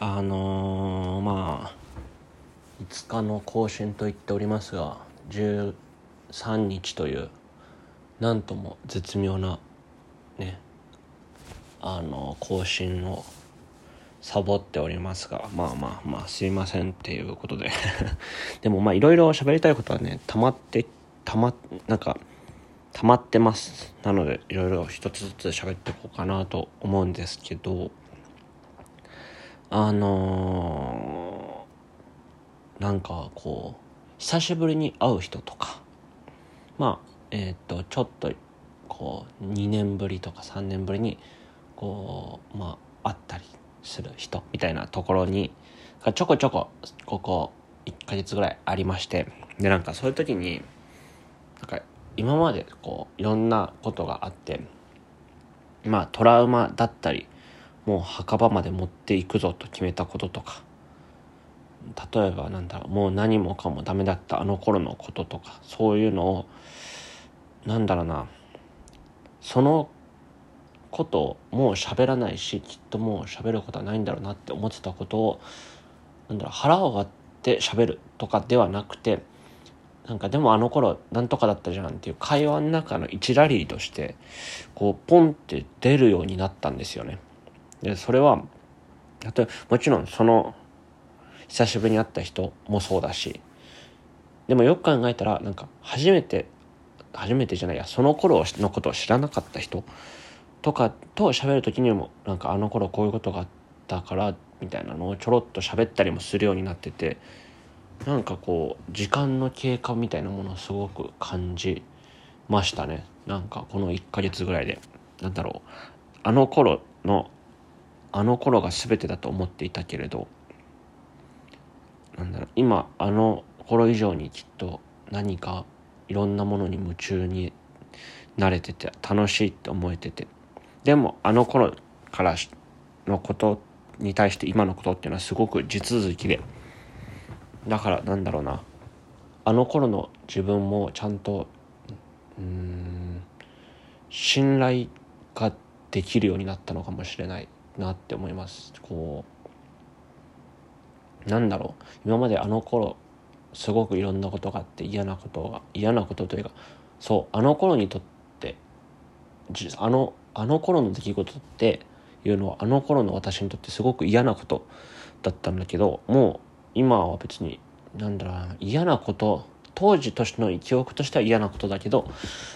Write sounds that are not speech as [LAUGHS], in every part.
あのー、まあ5日の更新と言っておりますが13日というなんとも絶妙なねあの更新をサボっておりますがまあまあまあすいませんっていうことで。[LAUGHS] でもまあいろいろ喋りたいことはね溜まって溜まなんか溜まってます。なのでいろいろ一つずつ喋っていこうかなと思うんですけど。あのー、なんかこう久しぶりに会う人とかまあえっ、ー、とちょっとこう2年ぶりとか3年ぶりにこうまあ会ったりする人みたいなところにちょこちょこここ1ヶ月ぐらいありましてでなんかそういう時になんか今までこういろんなことがあってまあトラウマだったりもう墓場まで持っていくぞと決めたこととか。例えばなんだろうもう何もかもダメだったあの頃のこととか。そういうのをなんだろうな。そのこともう喋らないしきっともう喋ることはないんだろうなって思ってたことをなんだろう腹を割って喋るとかではなくてなんかでもあの頃なんとかだったじゃんっていう会話の中の一ラリーとしてこうポンって出るようになったんですよね。でそれは例えもちろんその久しぶりに会った人もそうだしでもよく考えたらなんか初めて初めてじゃないやその頃のことを知らなかった人とかと喋る時にもなんかあの頃こういうことがあったからみたいなのをちょろっと喋ったりもするようになっててなんかこう時間の経過みたいなものをすごく感じましたね。なんかこの1ヶ月ぐらいで。なんだろう。あの頃のあの頃が全てだと思っていたけれどなんだろう今あの頃以上にきっと何かいろんなものに夢中になれてて楽しいって思えててでもあの頃からのことに対して今のことっていうのはすごく地続きでだからなんだろうなあの頃の自分もちゃんとうん信頼ができるようになったのかもしれない。なって思います。こうなんだろう。今まであの頃すごくいろんなことがあって嫌なことが嫌なことというかそうあの頃にとってあのあの頃の出来事っていうのはあの頃の私にとってすごく嫌なことだったんだけどもう今は別になんだろうな嫌なこと当時としての記憶としては嫌なことだけど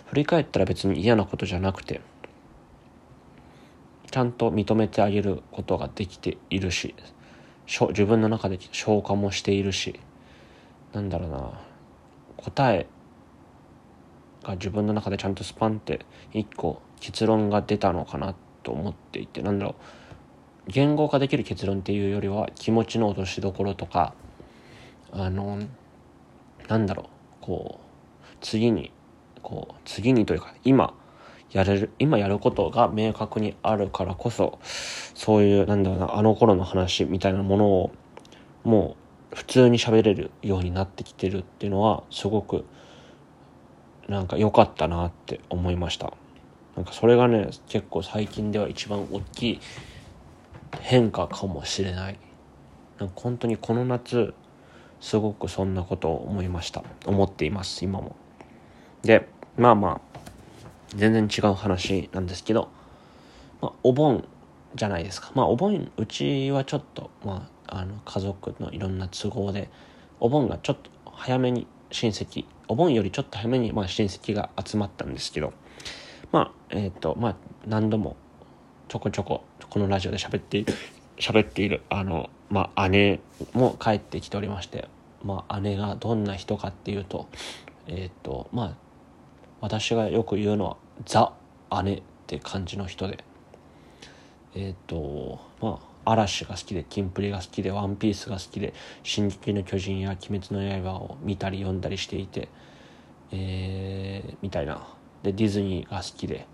振り返ったら別に嫌なことじゃなくてちゃんと認めてあげることができているし自分の中で消化もしているしなんだろうな。答えが自分の中でちゃんとスパンって一個結論が出たのかなと思っていてなんだろう。言語化できる結論っていうよりは気持ちの落としどころとかあのなんだろう。こう次にこう次にというか今やれる今やることが明確にあるからこそそういうなんだろうなあの頃の話みたいなものをもう普通に喋れるようになってきてるっていうのはすごくなんか良かったなって思いました。なんかそれがね結構最近では一番大きい変化かもしれない。なんか本当にこの夏すごくそんなことを思いました。思っています今も。でまあまあ全然違う話なんですけど、まあ、お盆じゃないですか。まあお盆うちはちょっとまああの家族のいろんな都合でお盆がちょっと早めに親戚お盆よりちょっと早めにまあ親戚が集まったんですけどまあえっ、ー、とまあ何度もちょこちょここのラジオで喋っている喋っているあの、まあ、姉も帰ってきておりまして、まあ、姉がどんな人かっていうとえっ、ー、とまあ私がよく言うのはザ姉って感じの人で。えっ、ー、とまあ嵐が好きでキンプリが好きでワンピースが好きで「進撃の巨人」や「鬼滅の刃」を見たり読んだりしていてえー、みたいな。でディズニーが好きで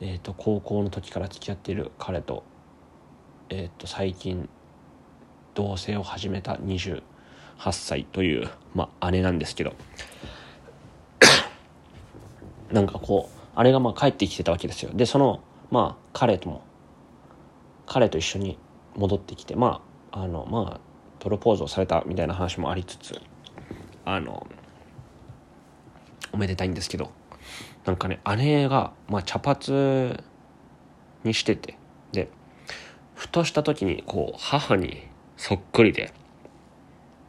えーと、高校の時から付き合っている彼と,、えーと、最近同棲を始めた28歳という、まあ、姉なんですけど。なんかこうあれがまあ帰ってきてたわけですよ。でそのまあ彼とも彼と一緒に戻ってきてまああのまあプロポーズをされたみたいな話もありつつあのおめでたいんですけどなんかね姉が、まあ、茶髪にしててでふとした時にこう母にそっくりで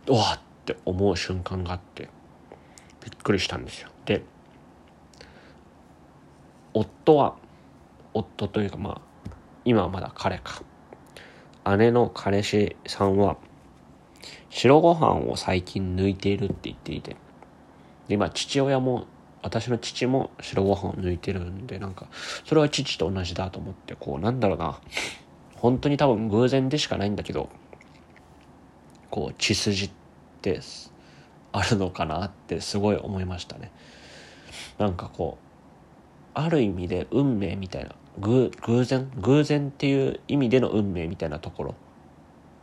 うわって思う瞬間があってびっくりしたんですよ。で夫は夫というかまあ今はまだ彼か。姉の彼氏さんは白ご飯を最近抜いているって言っていて。今父親も私の父も白ご飯を抜いてるんでなんかそれは父と同じだと思ってこうなんだろうな。本当に多分偶然でしかないんだけどこう血筋ってあるのかなってすごい思いましたね。なんかこうある意味で運命みたいな偶然？偶然っていう意味での運命みたいなところ。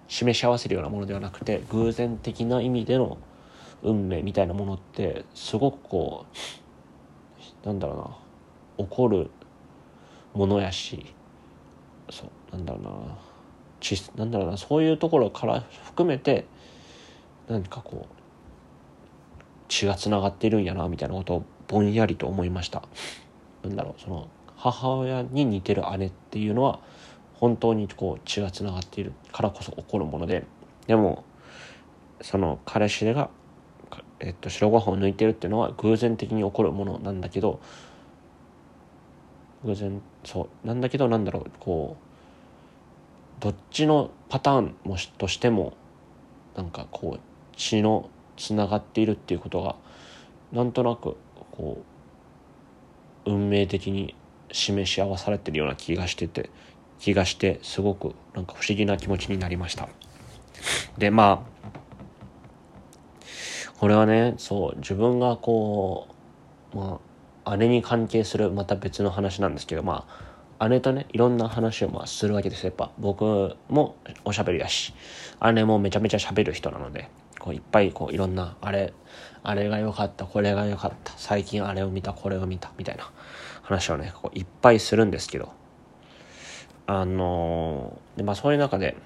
示し合わせるようなものではなくて偶然的な意味での運命みたいなものってすごくこうなんだろうな起こるものやしそうなんだろうなちなんだろうなそういうところから含めて何かこう血がつながってるんやなみたいなことをぼんやりと思いました。なんだろうその母親に似てる姉っていうのは本当にこう血がつながっているからこそ起こるものででもその彼氏が、えっと、白ご飯を抜いてるっていうのは偶然的に起こるものなんだけど偶然そうなんだけどなんだろうこうどっちのパターンもとしてもなんかこう血のつながっているっていうことがなんとなくこう運命的に示し合わされてるような気がしてて気がしてすごくなんか不思議な気持ちになりました。でまあこれはねそう自分がこうまあ姉に関係するまた別の話なんですけどまあ姉とねいろんな話をまあするわけですやっぱ僕もおしゃべりだし姉もめちゃめちゃしゃべる人なので。こういっぱいこういろんなあれあれが良かったこれが良かった最近あれを見たこれを見たみたいな話をねこういっぱいするんですけど。あのー、でまあそういう中で、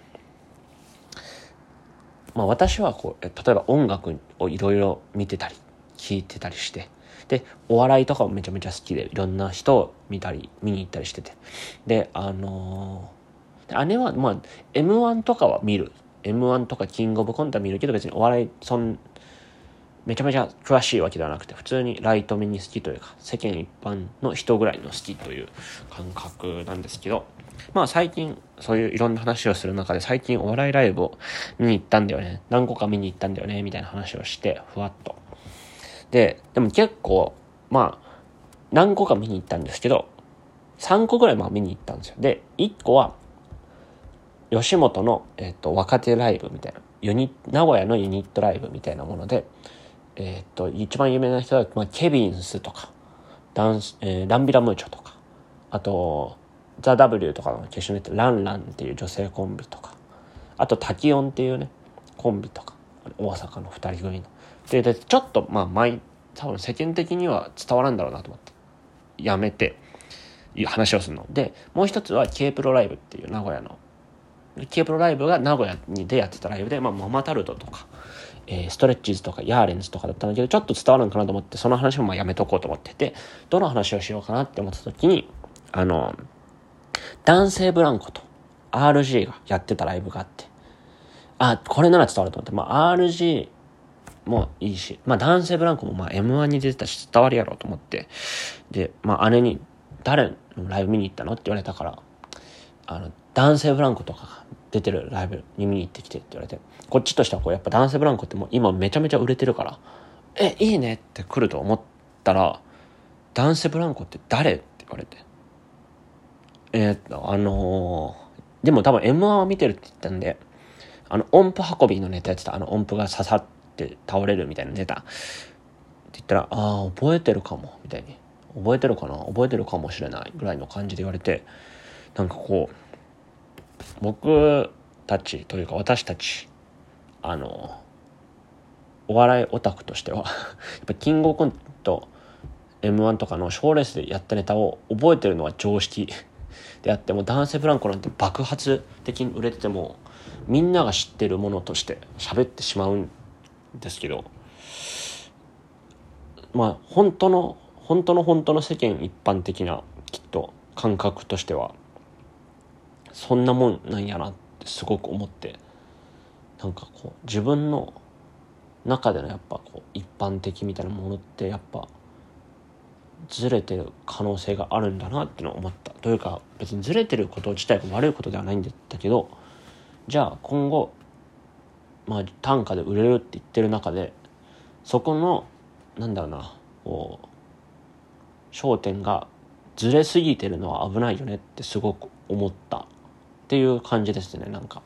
まあ、私はこう例えば音楽をいろいろ見てたり聞いてたりしてでお笑いとかもめちゃめちゃ好きでいろんな人を見たり見に行ったりしてて。であのー、姉はまあ m 1とかは見る m 1とかキングオブコントは見るけど別にお笑いそんめちゃめちゃ詳しいわけではなくて普通にライト目に好きというか世間一般の人ぐらいの好きという感覚なんですけどまあ最近そういういろんな話をする中で最近お笑いライブを見に行ったんだよね。何個か見に行ったんだよねみたいな話をしてふわっと。ででも結構まあ何個か見に行ったんですけど3個ぐらいまあ見に行ったんですよ。で1個は吉本の、えっと、若手ライブみたいなユニ名古屋のユニットライブみたいなものでえー、と、一番有名な人は、まあ、ケビンスとか、ダンス、えー、ランビラムーチョとか、あと、ザ・ W とかの決勝にってランランっていう女性コンビとか、あと、タキオンっていうね、コンビとか、大阪の二人組の。で、でちょっと、まあ、前、多分世間的には伝わらんだろうなと思って、やめて、いう話をするの。で、もう一つは K プロライブっていう名古屋の K プロライブが名古屋にでやってたライブで、まあ、ママタルトとか、えー、ストレッチーズとかヤーレンズとかだったんだけど、ちょっと伝わるんかなと思って、その話もまあやめとこうと思ってて、どの話をしようかなって思った時に、あの、男性ブランコと RG がやってたライブがあって、あ、これなら伝わると思って、まあ RG もいいし、まあ男性ブランコもまあ M1 に出てたし伝わるやろうと思って、で、まあ姉に、誰のライブ見に行ったのって言われたから、あの、男性ブランコとかが出てるライブに見に行ってきてって言われて、こっちとしてはこうやっぱ男性ブランコってもう今めちゃめちゃ売れてるから、え、いいねって来ると思ったら、男性ブランコって誰？って言われて。えー、っと、あのー、でも多分 M1 を見てるって言ったんで、あの、音符運びのネタやってた、あの音符が刺さって倒れるみたいなネタ。って言ったら、ああ、覚えてるかも、みたいに。覚えてるかな？覚えてるかもしれないぐらいの感じで言われて、なんかこう、僕たちというか私たちあのお笑いオタクとしては [LAUGHS] やっぱキングオブコント m 1とかの賞レースでやったネタを覚えてるのは常識 [LAUGHS] であっても男性ブランコなんて爆発的に売れててもみんなが知ってるものとして喋ってしまうんですけどまあ本当の本当の本当の世間一般的なきっと感覚としてはそんなもんなんやなってすごく思ってなんかこう自分の中でのやっぱこう一般的みたいなものってやっぱずれてる可能性があるんだなってのを思った。というか別にずれてること自体が悪いことではないんだけどじゃあ今後まあ単価で売れるって言ってる中でそこのなんだろうなこう焦点がずれすぎてるのは危ないよねってすごく思った。っていう感じですねなんか。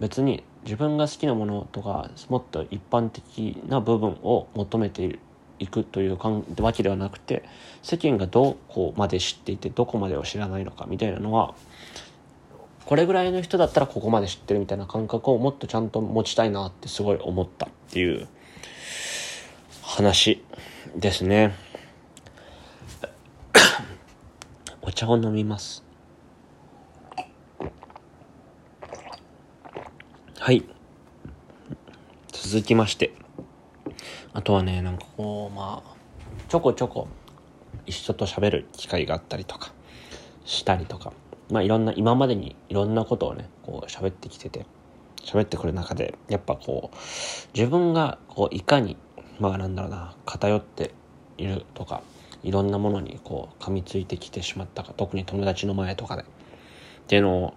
別に自分が好きなものとかもっと一般的な部分を求めていくというわけではなくて世間がどこまで知っていてどこまでを知らないのかみたいなのはこれぐらいの人だったらここまで知ってるみたいな感覚をもっとちゃんと持ちたいなってすごい思ったっていう話ですね。お茶を飲みます。はい。続きまして。あとはねなんかこうまあちょこちょこ一緒と喋る機会があったりとかしたりとか。まあいろんな今までにいろんなことをねこう喋ってきてて喋ってくる中でやっぱこう自分がこういかにまあなんだろうな偏っているとかいろんなものにこう噛みついてきてしまったか特に友達の前とかで。っていうのを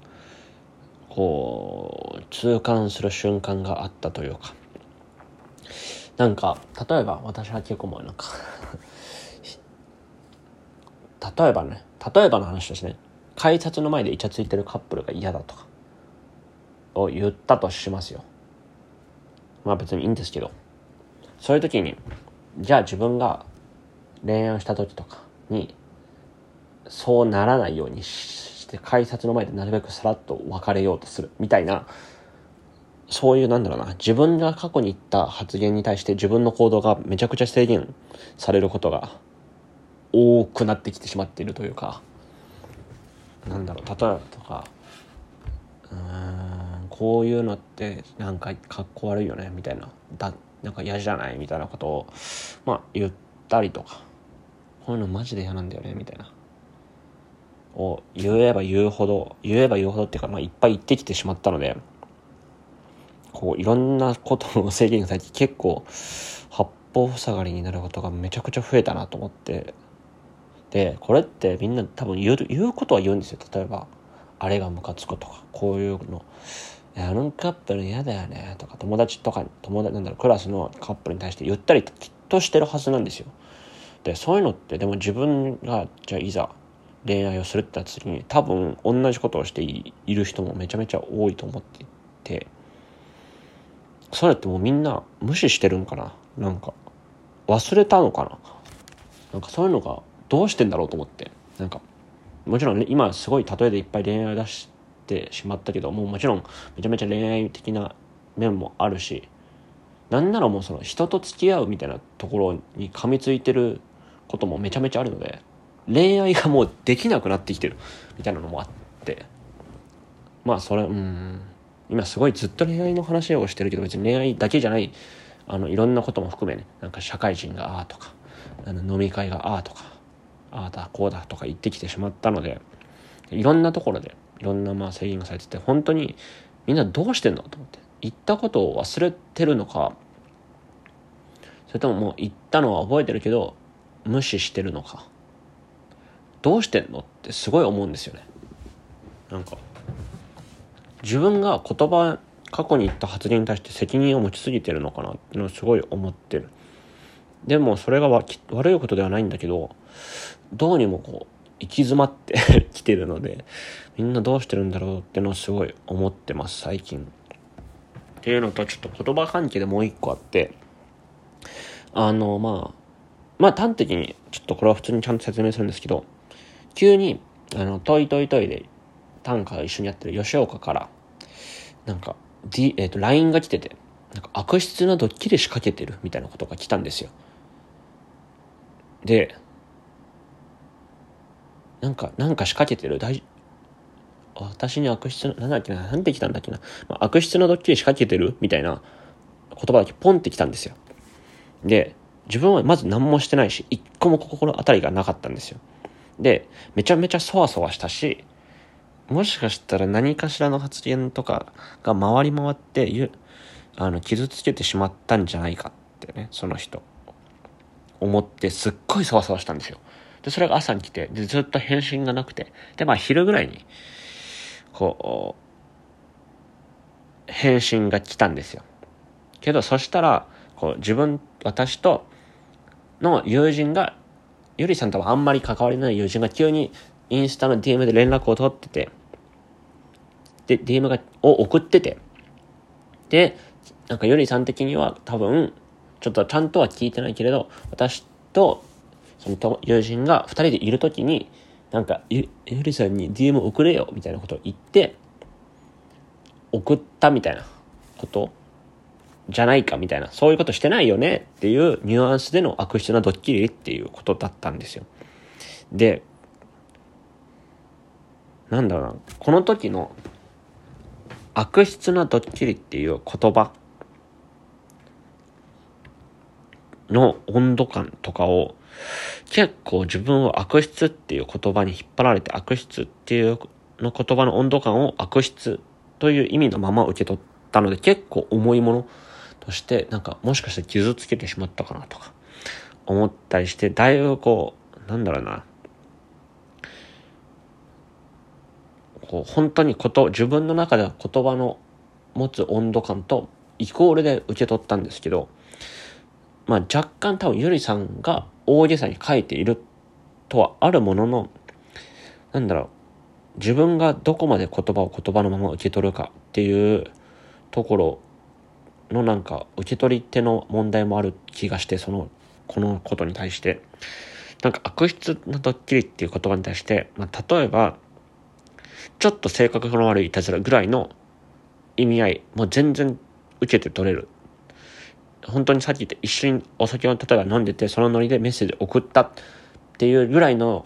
こう痛感する瞬間があったというか。なんか例えば私は結構もうなんか例えばね例えばの話ですね改札の前でイチャついてるカップルが嫌だとかを言ったとしますよ。まあ別にいいんですけど。そういう時にじゃあ自分が恋愛をした時とかにそうならないようにして改札の前でなるべくさらっと別れようとするみたいなそういうなんだろうな自分が過去に言った発言に対して自分の行動がめちゃくちゃ制限されることが多くなってきてしまっているというかなんだろう例えばとかうんこういうのってなんかかっこ悪いよねみたいなだなんか嫌じゃないみたいなことをまあ言ったりとかこういうのマジで嫌なんだよねみたいな。を言えば言うほど言えば言うほどっていうか、まあ、いっぱい言ってきてしまったのでこういろんなことの制限が最近結構八方塞がりになることがめちゃくちゃ増えたなと思ってでこれってみんな多分言う言うことは言うんですよ。例えばあれがムカつくとかこういうの。あのカップル嫌だよね。とか友達とか友達なんだろうクラスのカップルに対して言ったりきっとしてるはずなんですよ。でそういうのってでも自分がじゃあいざ恋愛をするってなった時に多分同じことをしている人もめちゃめちゃ多いと思っていてそれってもうみんな無視してるんかな？なんか忘れたのかな？なんかそういうのがどうしてんだろうと思って。なんかもちろん、ね、今すごい例えでいっぱい恋愛を出してしまったけどもうもちろんめちゃめちゃ恋愛的な面もあるしなんならもうその人と付き合うみたいなところに噛みついてることもめちゃめちゃあるので恋愛がもうできなくなってきてる。みたいなのもあって。まあそれうん。今すごいずっと恋愛の話をしてるけど別に恋愛だけじゃない。あのいろんなことも含めね。なんか社会人がああとか。あの飲み会がああとか。ああだこうだとか言ってきてしまったので。いろんなところでいろんなまあ制限がされてて本当にみんなどうしてんのと思って。言ったことを忘れてるのか。それとももう言ったのは覚えてるけど無視してるのか。どうしてんの？ってすごい思うんですよね。なんか自分が言葉過去に言った発言に対して責任を持ちすぎてるのかなっていうのをすごい思ってる。でもそれが悪いことではないんだけどどうにもこう行き詰まって [LAUGHS] きてるのでみんなどうしてるんだろうってのをすごい思ってます最近。っていうのとちょっと言葉関係でもう一個あってあのまあまあ端的にちょっとこれは普通にちゃんと説明するんですけど急にあのトイトイトイで短歌一緒にやってる吉岡からなんか、D えーと、LINE が来ててなんか悪質なドッキリ仕掛けてるみたいなことが来たんですよ。でなんか、なんか仕掛けてる？大私に悪質な、なんだっけな、なんて来たんだっけな、まあ、悪質なドッキリ仕掛けてる？みたいな言葉だけポンってきたんですよ。で、自分はまず何もしてないし、一個も心当たりがなかったんですよ。で、めちゃめちゃそわそわしたし、もしかしたら何かしらの発言とかが回り回って、あの、傷つけてしまったんじゃないかってね、その人。思ってすっごいそわそわしたんですよ。で、それが朝に来て、で、ずっと返信がなくて、で、まあ昼ぐらいに、こう、返信が来たんですよ。けど、そしたら、こう、自分、私との友人が、ゆりさんとはあんまり関わりない友人が急にインスタの DM で連絡を取ってて、で、DM が、を送ってて、で、なんかゆりさん的には多分、ちょっとちゃんとは聞いてないけれど、私と、その友人が二人でいるときに、なんかゆ、ゆりさんに DM 送れよ、みたいなことを言って、送ったみたいなことじゃないかみたいな、そういうことしてないよねっていうニュアンスでの悪質なドッキリっていうことだったんですよ。で、なんだろうな、この時の悪質なドッキリっていう言葉の温度感とかを結構自分は悪質っていう言葉に引っ張られて悪質っていうの言葉の温度感を悪質という意味のまま受け取ったので結構重いものとしてなんかもしかして傷つけてしまったかなとか思ったりしてだいぶこうなんだろうな。こう本当にこと自分の中では言葉の持つ温度感とイコールで受け取ったんですけどまあ若干多分ゆりさんが大げさに書いているとはあるものの、なんだろう、自分がどこまで言葉を言葉のまま受け取るかっていうところのなんか受け取り手の問題もある気がして、その、このことに対して。なんか悪質なドッキリっていう言葉に対して、まあ、例えば、ちょっと性格の悪いいたずらぐらいの意味合い、もう全然受けて取れる本当にさっき言った一緒にお酒を例えば飲んでて、そのノリでメッセージ送ったっていうぐらいの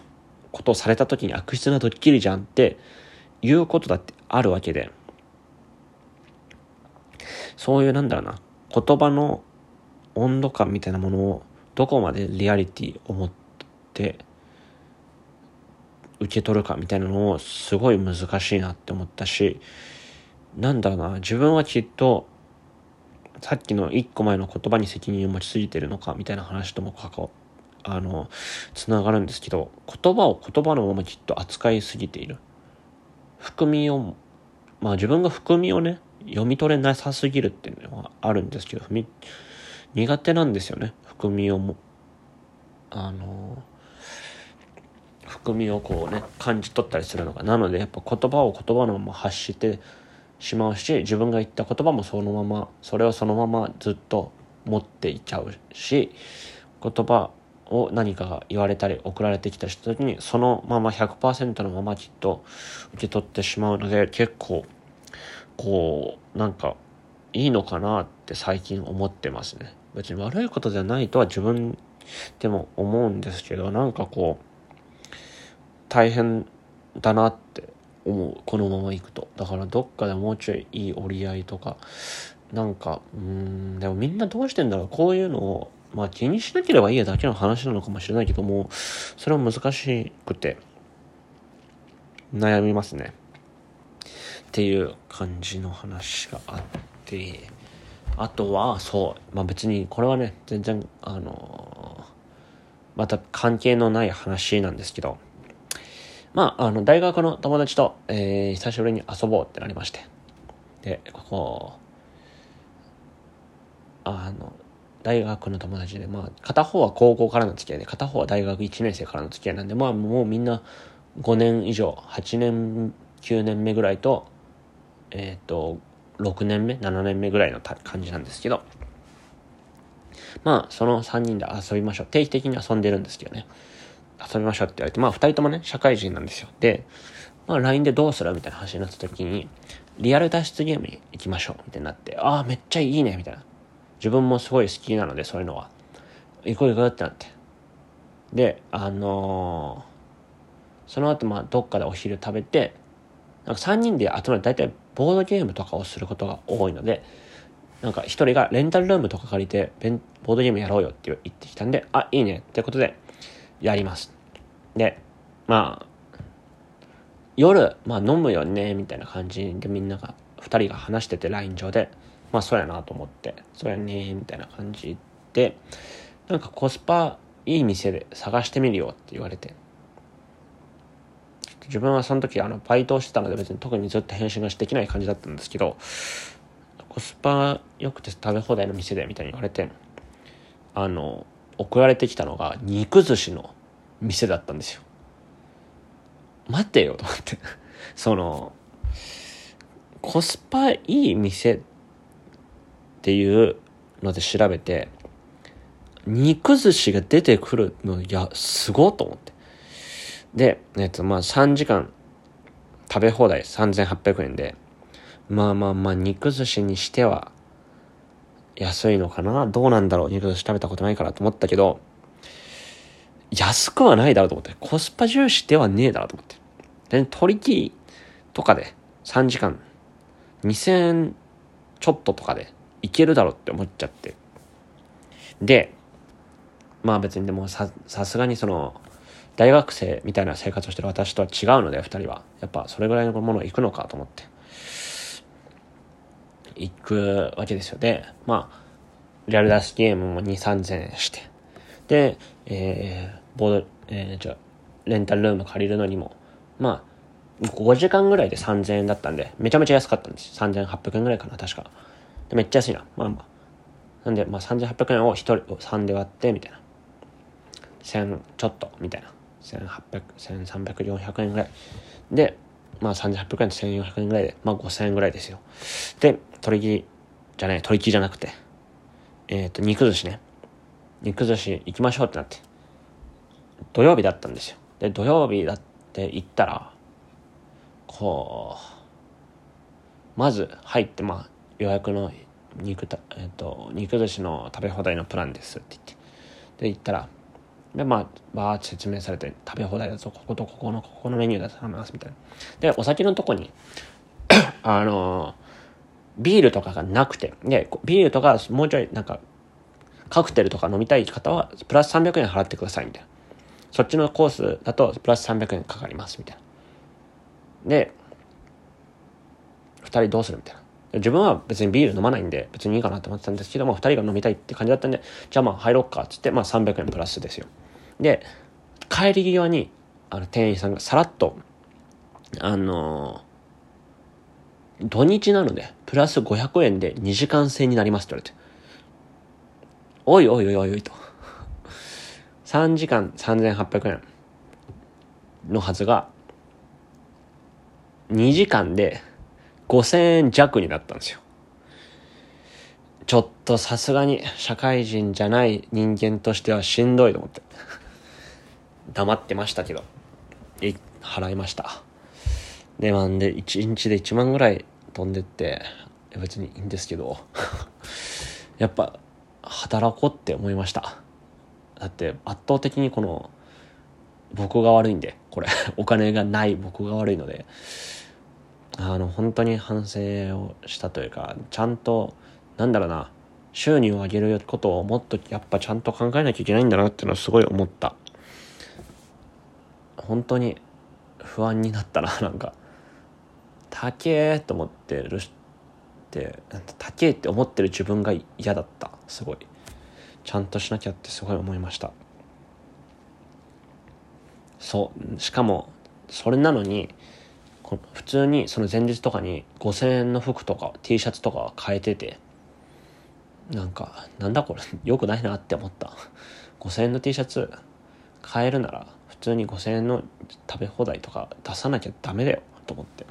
ことをされた時に悪質なドッキリじゃんっていうことだってあるわけで、そういうなんだろうな、言葉の温度感みたいなものをどこまでリアリティを持って受け取るかみたいなのをすごい難しいなって思ったし、なんだろうな、自分はきっとさっきの一個前の言葉に責任を持ちすぎてるのかみたいな話とも関わあのつながるんですけど言葉を言葉のままきっと扱いすぎている。含みをまあ自分が含みをね読み取れなさすぎるっていうのはあるんですけど苦手なんですよね。含みをもあの含みをこうね感じ取ったりするのが。なのでやっぱ言葉を言葉のまま発してしまうし自分が言った言葉もそのままそれをそのままずっと持っていっちゃうし言葉を何かが言われたり送られてきた時にそのまま100%のままきっと受け取ってしまうので結構こうなんかいいのかなって最近思ってますね。別に悪いことじゃないとは自分でも思うんですけどなんかこう大変だなって思うこのままいくと。だからどっかでもうちょいいい折り合いとかなんかうんでもみんなどうしてんだろう。こういうのをまあ気にしなければいいだけの話なのかもしれないけどもそれは難しくて悩みますね。っていう感じの話があってあとはそうまあ別にこれはね全然あのまた関係のない話なんですけどまあ、あの、大学の友達と、えー、久しぶりに遊ぼうってなりまして。で、ここ、あの、大学の友達で、まあ、片方は高校からの付き合いで、片方は大学1年生からの付き合いなんで、まあ、もうみんな5年以上、8年、9年目ぐらいと、えっ、ー、と、6年目、7年目ぐらいの感じなんですけど、まあ、その3人で遊びましょう。定期的に遊んでるんですけどね。遊びましょうって言われて、まあ二人ともね、社会人なんですよ。で、まあ LINE でどうするみたいな話になった時に、リアル脱出ゲームに行きましょうみたいになって、ああ、めっちゃいいねみたいな。自分もすごい好きなので、そういうのは。行こう行こうってなって。で、あのー、その後まあどっかでお昼食べてなんか3人で集まる大体ボードゲームとかをすることが多いのでなんか1人がレンタルルームとか借りてボードゲームやろうよって言ってきたんであいいねってことでやります。でまあ夜、まあ、飲むよねみたいな感じでみんなが2人が話してて LINE 上でまあそうやなと思ってそうやねみたいな感じでなんかコスパいい店で探してみるよって言われて自分はその時あのバイトをしてたので別に特にずっと返信ができない感じだったんですけどコスパ良くて食べ放題の店でみたいに言われてあの送られてきたのが肉寿司の店だったんですよ。待てよと思って。[LAUGHS] そのコスパいい店っていうので調べて肉寿司が出てくるのいやすごいと思って。でえっとまあ3時間食べ放題3800円でまあまあまあ肉寿司にしては安いのかな？どうなんだろう？肉寿司食べたことないからと思ったけど安くはないだろうと思って。コスパ重視ではねえだろうと思って。で、取り切りとかで3時間2000ちょっととかでいけるだろうって思っちゃって。で、まあ別にでもさ、さすがにその、大学生みたいな生活をしてる私とは違うので、二人は。やっぱそれぐらいのもの行くのかと思って。行くわけですよ。で、まあ、リアルダスゲームも2、3000円して。で、えー、ボード、えー、じゃレンタルルーム借りるのにも、まあ、5時間ぐらいで3000円だったんで、めちゃめちゃ安かったんです。3800円ぐらいかな、確か。でめっちゃ安いな。まあまあ。なんで、まあ3800円を1人を3で割って、みたいな。1000ちょっと、みたいな。1800、1300、400円ぐらい。で、まあ3800円と1400円ぐらいで、まあ5000円ぐらいですよ。で、取り切り、じゃない、取り切りじゃなくて、えっ、ー、と、肉寿司ね。肉寿司行きましょうってなって。土曜日だったんですよ。で、土曜日だって行ったら、こう、まず入って、まあ、予約の肉た、えっ、ー、と、肉寿司の食べ放題のプランですって言って。で、行ったら、で、まあ、バーって説明されて、食べ放題だと、こことここの、ここのメニューだと頼みます、みたいな。で、お酒のとこに [COUGHS] あの、ビールとかがなくて、で、ビールとか、もうちょい、なんか、カクテルとか飲みたい方は、プラス300円払ってください、みたいな。そっちのコースだと、プラス300円かかります、みたいな。で、二人どうするみたいな。自分は別にビール飲まないんで、別にいいかなと思ってたんですけども、二人が飲みたいって感じだったんで、じゃあまあ入ろっか、っつって、まあ300円プラスですよ。で、帰り際に、あの、店員さんがさらっと、あのー、土日なので、プラス500円で2時間制になりますって言われて。おいおいおいおいおいと。3時間3800円のはずが、2時間で5000円弱になったんですよ。ちょっとさすがに社会人じゃない人間としてはしんどいと思って。黙ってましたけど、払いました。で、まんで、1日で1万ぐらい飛んでって、別にいいんですけど、[LAUGHS] やっぱ、働こうって思いました。だって圧倒的にこの、僕が悪いんで、これ、[LAUGHS] お金がない僕が悪いので、あの、本当に反省をしたというか、ちゃんと、なんだろうな、収入を上げることをもっとやっぱちゃんと考えなきゃいけないんだなっていうのはすごい思った。本当に不安になったな、[LAUGHS] なんか。高えと思ってるって高えって思ってる自分が嫌だったすごいちゃんとしなきゃってすごい思いましたそうしかもそれなのに普通にその前日とかに5,000円の服とか T シャツとか買えててなんかなんだこれ [LAUGHS] よくないなって思った。5,000円の T シャツ買えるなら普通に5,000円の食べ放題とか出さなきゃダメだよと思って。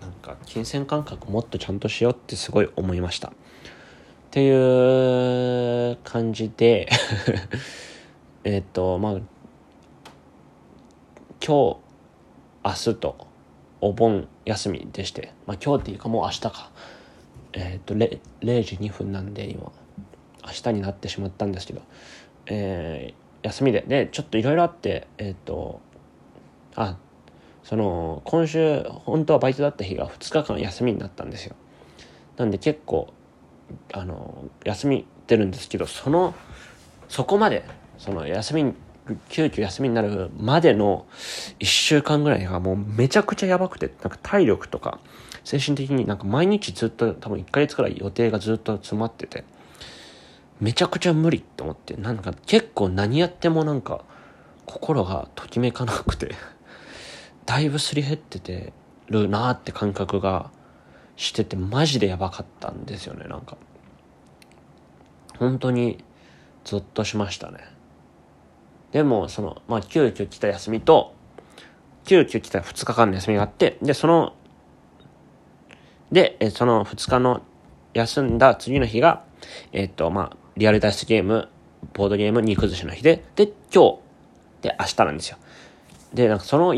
なんか金銭感覚もっとちゃんとしようってすごい思いました。っていう感じで [LAUGHS] えっとまあ今日明日とお盆休みでして、まあ、今日っていうかもう明日か。えっ、と 0, 0時2分なんで今。明日になってしまったんですけど、えー、休みで。でちょっといろいろあってえっ、とあその今週本当はバイトだった日が2日間休みになったんですよ。なんで結構あの休み出るんですけどそのそこまでその休み急遽休みになるまでの1週間ぐらいがもうめちゃくちゃやばくてなんか体力とか精神的になんか毎日ずっと多分1ヶ月くらい予定がずっと詰まっててめちゃくちゃ無理って思ってなんか結構何やってもなんか心がときめかなくて [LAUGHS] だいぶすり減っててるなーって感覚がしててマジでやばかったんですよねなんか。本当にゾッとしましたね。でもそのまあ急遽来た休みと急遽来た2日間の休みがあってでそのでその2日の休んだ次の日がえっ、とまあリアル脱出ゲームボードゲームに崩しの日でで今日で明日なんですよ。でなんかその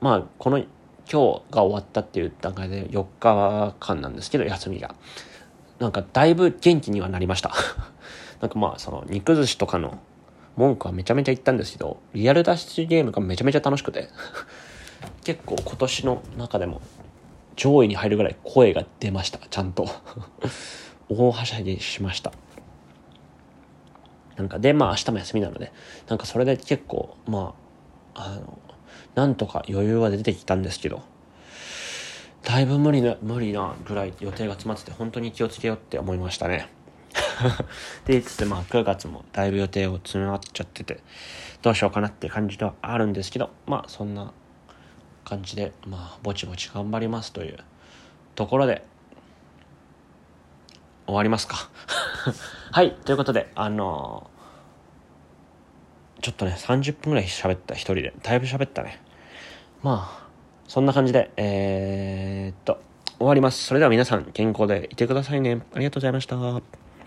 まあこの今日が終わったっていう段階で4日間なんですけど休みが。なんかだいぶ元気にはなりました。[LAUGHS] なんかまあその肉寿司とかの文句はめちゃめちゃ言ったんですけどリアル脱出ゲームがめちゃめちゃ楽しくて [LAUGHS] 結構今年の中でも上位に入るぐらい声が出ましたちゃんと。[LAUGHS] 大はしゃぎしました。なんかでまあ明日も休みなのでなんかそれで結構まああのなんとか余裕は出てきたんですけどだいぶ無理な無理なぐらい予定が詰まってて本当に気をつけようって思いましたね。[LAUGHS] で言いつつまあ9月もだいぶ予定を詰まっちゃっててどうしようかなって感じではあるんですけどまあそんな感じでまあぼちぼち頑張りますというところで終わりますか。[LAUGHS] はいということであのー、ちょっとね30分ぐらい喋った一人で。だいぶ喋ったね。まあそんな感じでえー、っと終わります。それでは皆さん健康でいてくださいね。ありがとうございました。